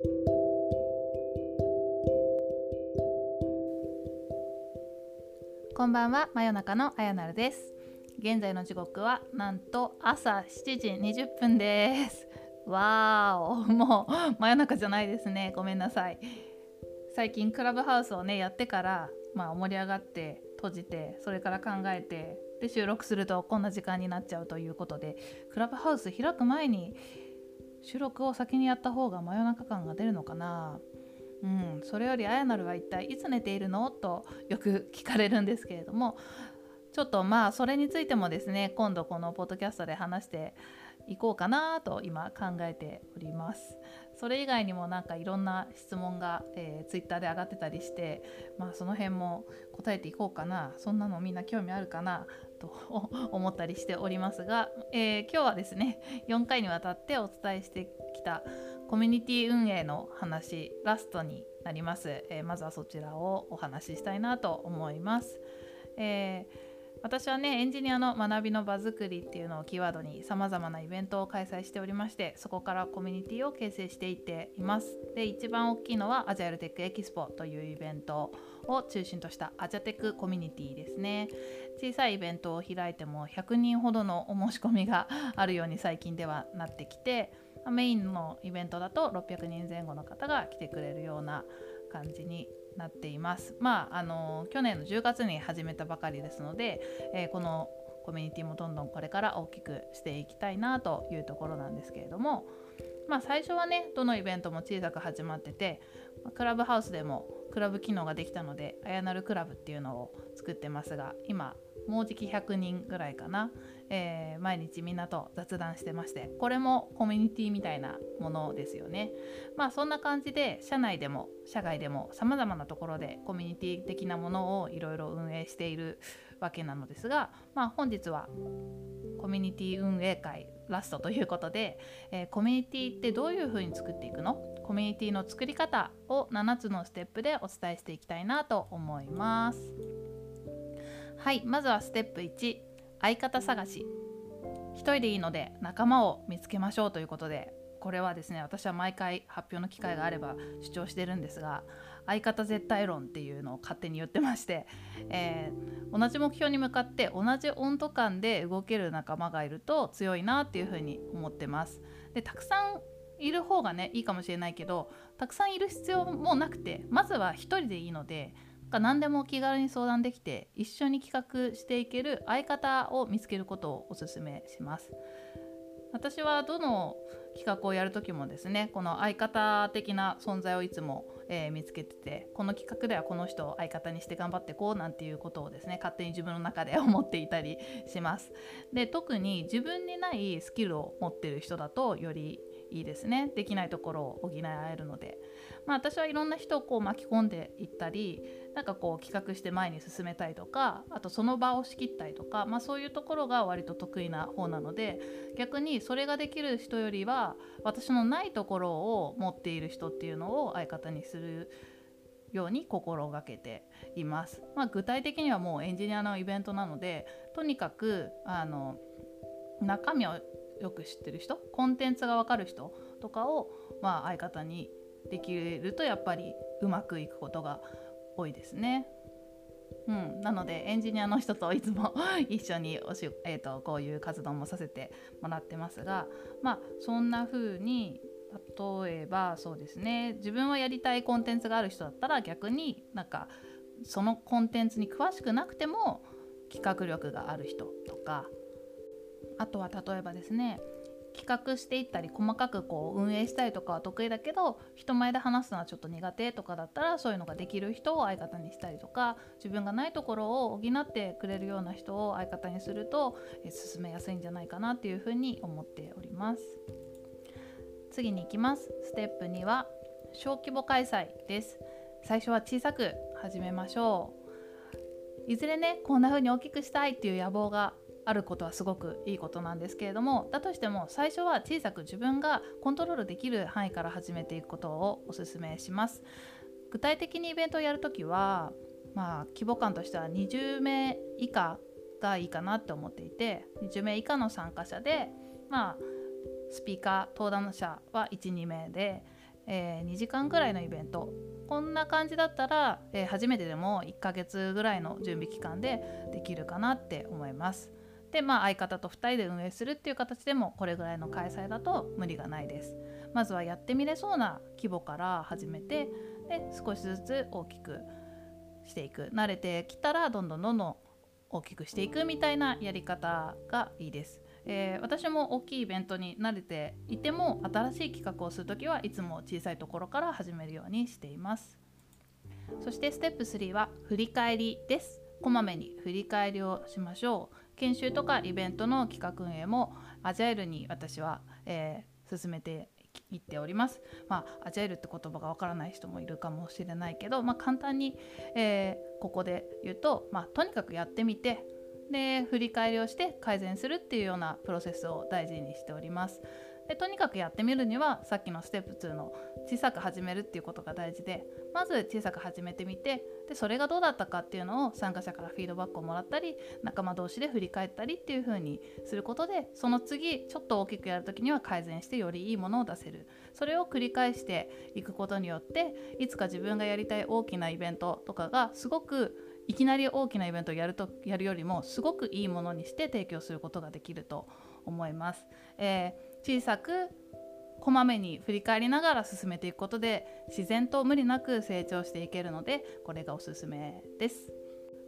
こんばんは真夜中のあやなるです。現在の時刻はなんと朝7時20分です。わーおもう真夜中じゃないですね。ごめんなさい。最近クラブハウスをねやってからまあ盛り上がって閉じてそれから考えてで収録するとこんな時間になっちゃうということでクラブハウス開く前に収録を先にやった方が真夜中感が出るのかな？うん、それよりあやなるは一体いつ寝ているの？とよく聞かれるんですけれども。ちょっとまあそれについてもですね今度このポッドキャストで話していこうかなと今考えております。それ以外にもなんかいろんな質問が、えー、ツイッターで上がってたりしてまあその辺も答えていこうかな。そんなのみんな興味あるかな？と思ったりしておりますが、えー、今日はですね4回にわたってお伝えしてきたコミュニティ運営の話ラストになります、えー、まずはそちらをお話ししたいなと思います、えー私はねエンジニアの学びの場作りっていうのをキーワードにさまざまなイベントを開催しておりましてそこからコミュニティを形成していっています。で一番大きいのはアジャイルテックエキスポというイベントを中心としたアジャテックコミュニティですね。小さいイベントを開いても100人ほどのお申し込みがあるように最近ではなってきてメインのイベントだと600人前後の方が来てくれるような感じになっています。まああの去年の10月に始めたばかりですので、えー、このコミュニティもどんどんこれから大きくしていきたいなというところなんですけれども、まあ、最初はねどのイベントも小さく始まっててクラブハウスでもクラブ機能ができたのであやなるクラブっていうのを作ってますが今もうじき100人ぐらいかな、えー、毎日みんなと雑談してましてこれもコミュニティみたいなものですよね。まあそんな感じで社内でも社外でもさまざまなところでコミュニティ的なものをいろいろ運営しているわけなのですが、まあ、本日はコミュニティ運営会ラストということで、えー、コミュニティってどういうふうに作っていくの？コミュニティの作り方を7つのステップでお伝えしていきたいなと思います。はいまずはステップ1相方探し。1人でいいので仲間を見つけましょうということでこれはですね私は毎回発表の機会があれば主張してるんですが相方絶対論っていうのを勝手に言ってまして、えー、同じ目標に向かって同じ温度感で動ける仲間がいると強いなっていうふうに思ってます。でたくさんいる方がねいいかもしれないけどたくさんいる必要もなくてまずは1人でいいのでが何でも気軽に相談できて一緒に企画していける相方を見つけることをおすすめします。私はどの企画をやる時もですねこの相方的な存在をいつも、えー、見つけててこの企画ではこの人を相方にして頑張ってこうなんていうことをですね勝手に自分の中で思っていたりします。で特に自分にないスキルを持ってる人だとよりいいですねできないところを補い合えるので。まあ、私はいろんな人をこう巻き込んでいったりなんかこう企画して前に進めたいとかあとその場を仕切ったりとか、まあ、そういうところが割と得意な方なので逆にそれができる人よりは私のないところを持っている人っていうのを相方にするように心がけています。まあ、具体的にはもうエンジニアのイベントなのでとにかくあの中身をよく知ってる人？コンテンツが分かる人とかを、まあ、相方にできるとやっぱりうまくいくことが多いですね。うん、なのでエンジニアの人といつも一緒におし、えーと、こういう活動もさせてもらってますがまあそんな風に例えばそうですね。自分はやりたいコンテンツがある人だったら逆になんかそのコンテンツに詳しくなくても企画力がある人とかあとは例えばですね企画していったり細かくこう運営したりとかは得意だけど人前で話すのはちょっと苦手とかだったらそういうのができる人を相方にしたりとか自分がないところを補ってくれるような人を相方にすると進めやすいんじゃないかなっていうふうに思っております。次に行きます。ステップ2は小規模開催です。最初は小さく始めましょう。いずれねこんな風に大きくしたいっていう野望があることはすごくいいことなんですけれどもだとしても最初は小さく自分がコントロールできる範囲から始めていくことをおすすめします具体的にイベントをやるときはまあ規模感としては20名以下がいいかなって思っていて20名以下の参加者でまあスピーカー登壇者は12名で、えー、2時間ぐらいのイベントこんな感じだったら、えー、初めてでも1ヶ月ぐらいの準備期間でできるかなって思います。でまあ相方と2人で運営するっていう形でもこれぐらいの開催だと無理がないです。まずはやってみれそうな規模から始めてで少しずつ大きくしていく慣れてきたらどんどんどんどん大きくしていくみたいなやり方がいいです。えー、私も大きいイベントに慣れていても新しい企画をする時はいつも小さいところから始めるようにしていますそしてステップ3は振り返りですこまめに振り返りをしましょう研修とかイベントの企画運営もアジャイルに私は、えー、進めていっております。まあ、アジャイルって言葉がわからない人もいるかもしれないけど、まあ、簡単に、えー、ここで言うと、まあ、とにかくやってみてで振り返りをして改善するっていうようなプロセスを大事にしております。でとにかくやってみるにはさっきのステップ2の小さく始めるっていうことが大事でまず小さく始めてみてでそれがどうだったかっていうのを参加者からフィードバックをもらったり仲間同士で振り返ったりっていう風にすることでその次ちょっと大きくやる時には改善してよりいいものを出せるそれを繰り返していくことによっていつか自分がやりたい大きなイベントとかがすごくいきなり大きなイベントをやるとやるよりもすごくいいものにして提供することができると思います。えー、小さくこまめに振り返りながら進めていくことで自然と無理なく成長していけるのでこれがおすすめです。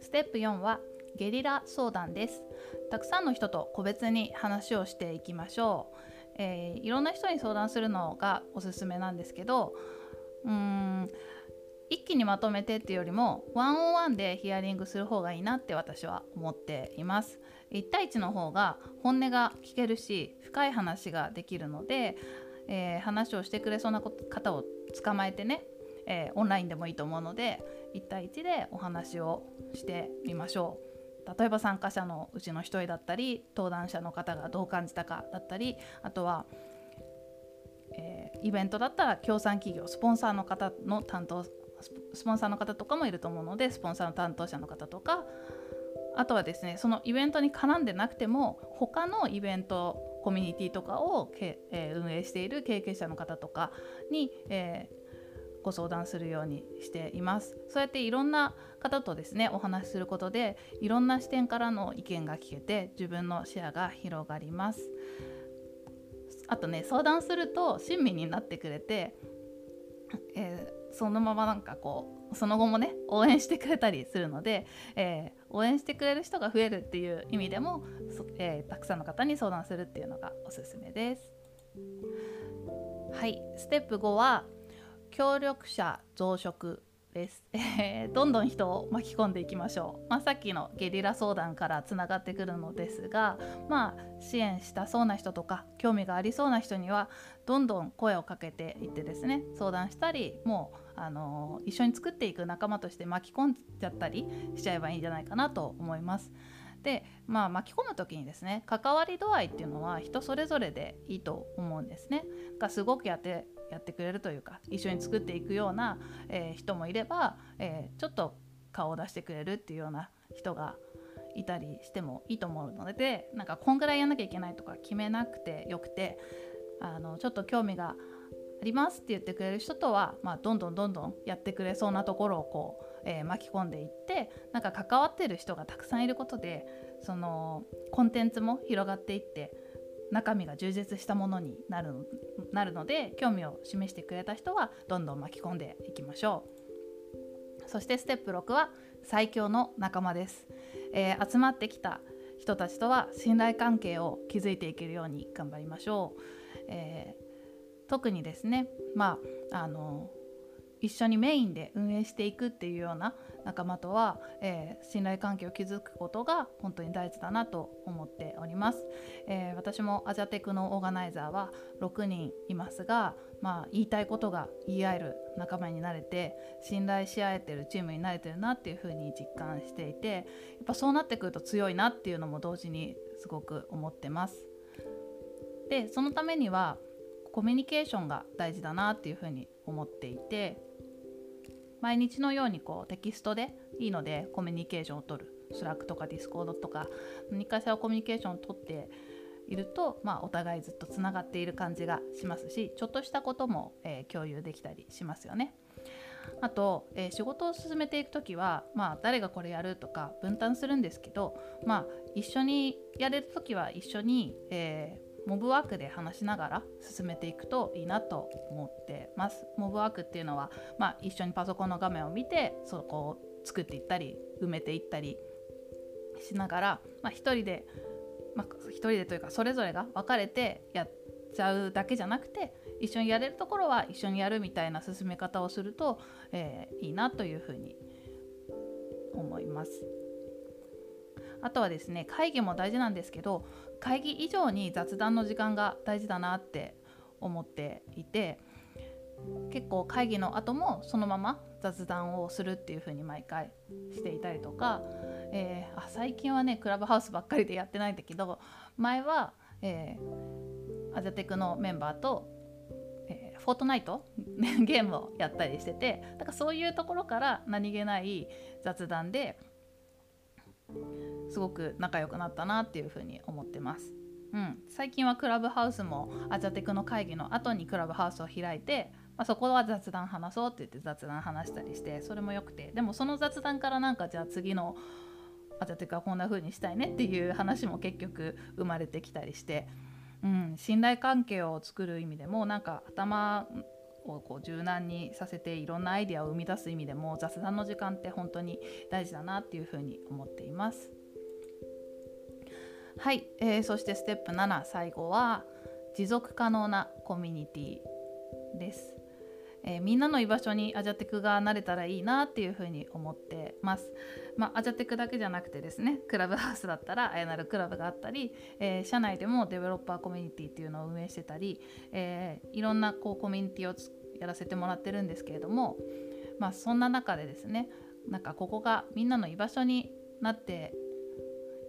ステップ4はゲリラ相談です。たくさんの人と個別に話をしていきましょう。えー、いろんな人に相談するのがおすすめなんですけどうーん一気にまとめてっていうよりもワンオンワンでヒアリングする方がいいなって私は思っています1対1の方が本音が聞けるし深い話ができるので、えー、話をしてくれそうな方を捕まえてね、えー、オンラインでもいいと思うので1対1でお話をしてみましょう。例えば参加者のうちの1人だったり登壇者の方がどう感じたかだったりあとはえー、イベントだったら協賛企業スポンサーの方の担当スポンサーの方とかもいると思うのでスポンサーの担当者の方とかあとはですねそのイベントに絡んでなくても他のイベントコミュニティとかをけ、えー、運営している経験者の方とかに、えー、ご相談するようにしています。そうやっていろんな方とですねお話しすることでいろんな視点からの意見が聞けて自分の視野が広がります。あとね相談すると親身になってくれて、えーそのままなんかこうその後もね応援してくれたりするので、えー、応援してくれる人が増えるっていう意味でも、えー、たくさんの方に相談するっていうのがおすすめです。はいステップ5は協力者増殖です、えー、どんどん人を巻き込んでいきましょう、まあ、さっきのゲリラ相談からつながってくるのですが、まあ、支援したそうな人とか興味がありそうな人にはどんどん声をかけていってですね相談したりもうあの一緒に作っていく仲間として巻き込んじゃったりしちゃえばいいんじゃないかなと思います。でまあ巻き込む時にですね関わり度合いっていうのは人それぞれでいいと思うんですね。がすごくやってやってくれるというか一緒に作っていくような、えー、人もいれば、えー、ちょっと顔を出してくれるっていうような人がいたりしてもいいと思うのでなんかこんぐらいやんなきゃいけないとか決めなくてよくてあのちょっと興味がありますって言ってくれる人とは、まあ、どんどんどんどんやってくれそうなところをこう、えー、巻き込んでいってなんか関わってる人がたくさんいることでそのコンテンツも広がっていって中身が充実したものになるなるので興味を示してくれた人はどんどん巻き込んでいきましょう。そしてステップ6は最強の仲間です、えー、集まってきた人たちとは信頼関係を築いていけるように頑張りましょう、えー、特にですねまああの一緒にメインで運営していくっていうような仲間とは、えー、信頼関係を築くことが本当に大事だなと思っております、えー、私もアジャテクのオーガナイザーは6人いますが、まあ、言いたいことが言い合える仲間になれて信頼し合えてるチームになれてるなっていうふうに実感していてやっぱそうなってくると強いなっていうのも同時にすごく思ってます。でそのためにはコミュニケーションが大事だなっていうふうに思っていて毎日のようにこうテキストでいいのでコミュニケーションをとる Slack とか Discord とか何かしらコミュニケーションをとっていると、まあ、お互いずっとつながっている感じがしますしちょっとしたことも、えー、共有できたりしますよね。あと、えー、仕事を進めていく時は、まあ、誰がこれやるとか分担するんですけど、まあ、一緒にやれる時は一緒に、えー、モブワークで話しながら進めていくといいなと思ってます。モブワークっていうのは、まあ、一緒にパソコンの画面を見てそこを作っていったり埋めていったりしながら、まあ、一人でまあ、一人でというかそれぞれが分かれてやっちゃうだけじゃなくて一緒にやれるところは一緒にやるみたいな進め方をすると、えー、いいなというふうに思います。あとはですね会議も大事なんですけど会議以上に雑談の時間が大事だなって思っていて結構会議の後もそのまま雑談をするっていう風に毎回していたりとか、えー、あ最近はねクラブハウスばっかりでやってないんだけど前は、えー、アジャテクのメンバーと、えー、フォートナイト ゲームをやったりしててだからそういうところから何気ない雑談ですごく仲良くなったなっていう風に思ってます。うん、最近はクラブハウスもアジャテクの会議の後にクラブハウスを開いてまあ、そこは雑談話そうって言って雑談話したりしてそれもよくてでもその雑談からなんかじゃあ次のあじゃあてかこんな風にしたいねっていう話も結局生まれてきたりして、うん、信頼関係を作る意味でもなんか頭をこう柔軟にさせていろんなアイデアを生み出す意味でも雑談の時間って本当に大事だなっていう風に思っています。はい、えー、そしてステップ7最後は持続可能なコミュニティです。えー、みんなの居場所にアジャテクがなれたらいいなっていうふうに思ってます。まあ、アジャテクだけじゃなくてですねクラブハウスだったらあやなるクラブがあったり、えー、社内でもデベロッパーコミュニティっていうのを運営してたり、えー、いろんなこうコミュニティをやらせてもらってるんですけれども、まあ、そんな中でですねなんかここがみんなの居場所になって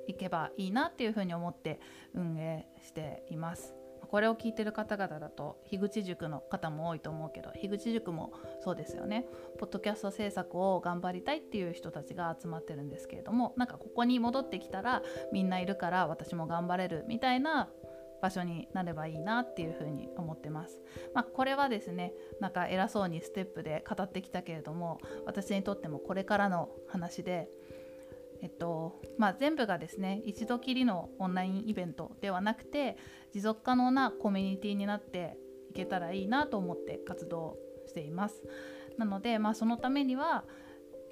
いけばいいなっていうふうに思って運営しています。これを聞いてる方々だと樋口塾の方も多いと思うけど樋口塾もそうですよねポッドキャスト制作を頑張りたいっていう人たちが集まってるんですけれどもなんかここに戻ってきたらみんないるから私も頑張れるみたいな場所になればいいなっていうふうに思ってます。まあ、これはですねなんか偉そうにステップで語ってきたけれども私にとってもこれからの話でえっとまあ、全部がですね一度きりのオンラインイベントではなくて持続可能なコミュニティになっていけたらいいなと思って活動しています。なので、まあ、そのためには、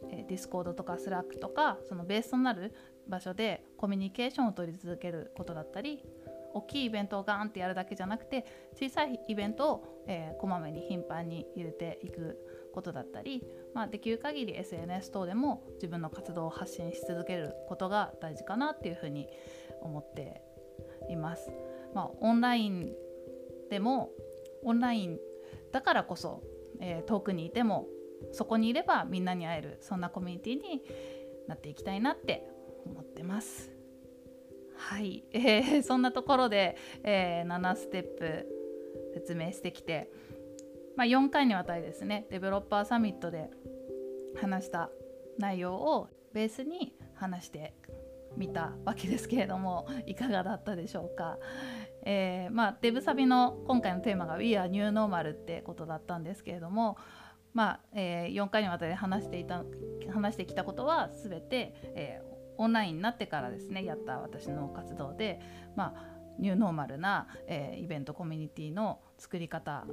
え Discord とか Slack とかそのベースとなる場所でコミュニケーションを取り続けることだったり大きいイベントをガーンってやるだけじゃなくて小さいイベントを、えー、こまめに頻繁に入れていくことだったり、まあ、できる限り SNS 等でも自分の活動を発信し続けることが大事かなっていうふうに思っています。まあ、オンラインでもオンラインだからこそ、えー、遠くにいてもそこにいればみんなに会えるそんなコミュニティになっていきたいなって思ってます。はい、えー、そんなところで、えー、7ステップ説明してきてまあ、4回にわたりですねデベロッパーサミットで話した内容をベースに話してみたわけですけれどもいかがだったでしょうか。えー、まあ、デブサビの今回のテーマが「We are New Normal」ってことだったんですけれども、まあえー、4回にわたり話していた話してきたことは全て、えー、オンラインになってからですねやった私の活動で、まあ、ニューノーマルな、えー、イベントコミュニティの作り方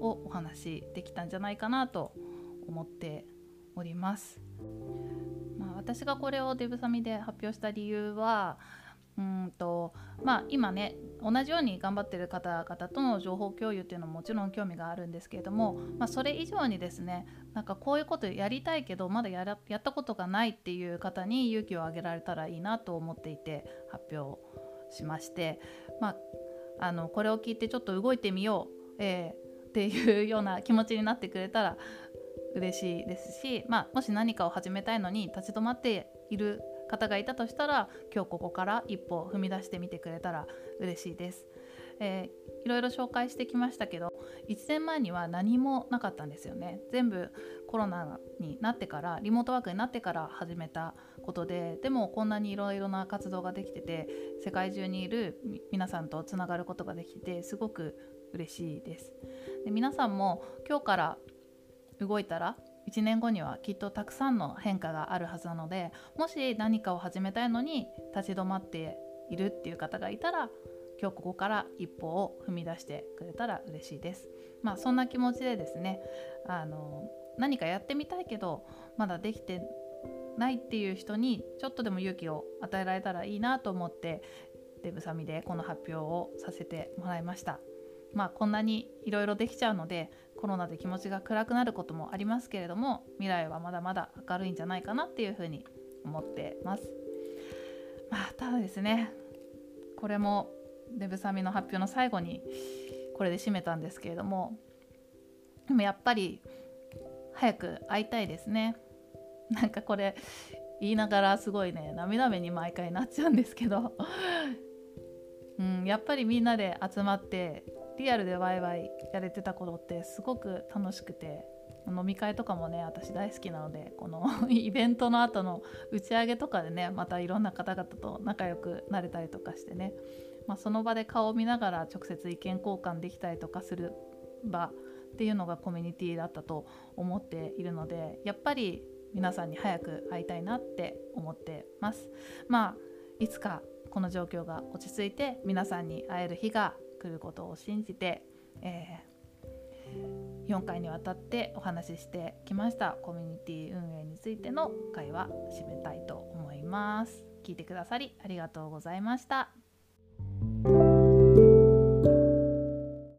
をお話しできたんじゃないかなと思っております。まあ、私がこれをデブサミで発表した理由はうんとまあ、今ね同じように頑張ってる方々との情報共有っていうのももちろん興味があるんですけれども、まあ、それ以上にですねなんかこういうことやりたいけどまだやらやったことがないっていう方に勇気をあげられたらいいなと思っていて発表しまして、まあ、あのこれを聞いてちょっと動いてみよう、えー、っていうような気持ちになってくれたら嬉しいですし、まあ、もし何かを始めたいのに立ち止まっている方がいたとしたら今日ここから一歩踏み出してみてくれたら嬉しいです。えー、いろいろ紹介してきましたけど1年前には何もなかったんですよね。全部コロナになってからリモートワークになってから始めたことででもこんなにいろいろな活動ができてて世界中にいる皆さんとつながることができてすごく嬉しいです。で皆さんも今日から動いたら1年後にはきっとたくさんの変化があるはずなのでもし何かを始めたいのに立ち止まっているっていう方がいたら今日ここから一歩を踏み出してくれたら嬉しいです。まあそんな気持ちでですねあの何かやってみたいけどまだできてないっていう人にちょっとでも勇気を与えられたらいいなと思ってデブサミでこの発表をさせてもらいました。まあこんなにいろいろできちゃうのでコロナで気持ちが暗くなることもありますけれども未来はまだまだ明るいんじゃないかなっていうふうに思ってます。まあただですねこれもデブサミの発表の最後にこれで締めたんですけれどもでもやっぱり早く会いたいですね。なんかこれ言いながらすごいね涙目に毎回なっちゃうんですけど。うん、やっぱりみんなで集まってリアルでワイワイやれてたことってすごく楽しくて飲み会とかもね私大好きなのでこの イベントの後の打ち上げとかでねまたいろんな方々と仲良くなれたりとかしてね、まあ、その場で顔を見ながら直接意見交換できたりとかする場っていうのがコミュニティだったと思っているのでやっぱり皆さんに早く会いたいなって思ってます。まあいつかこの状況が落ち着いて皆さんに会える日が来ることを信じて、えー、4回にわたってお話ししてきましたコミュニティ運営についての会話締めたいと思います。聞いてくださりありがとうございました。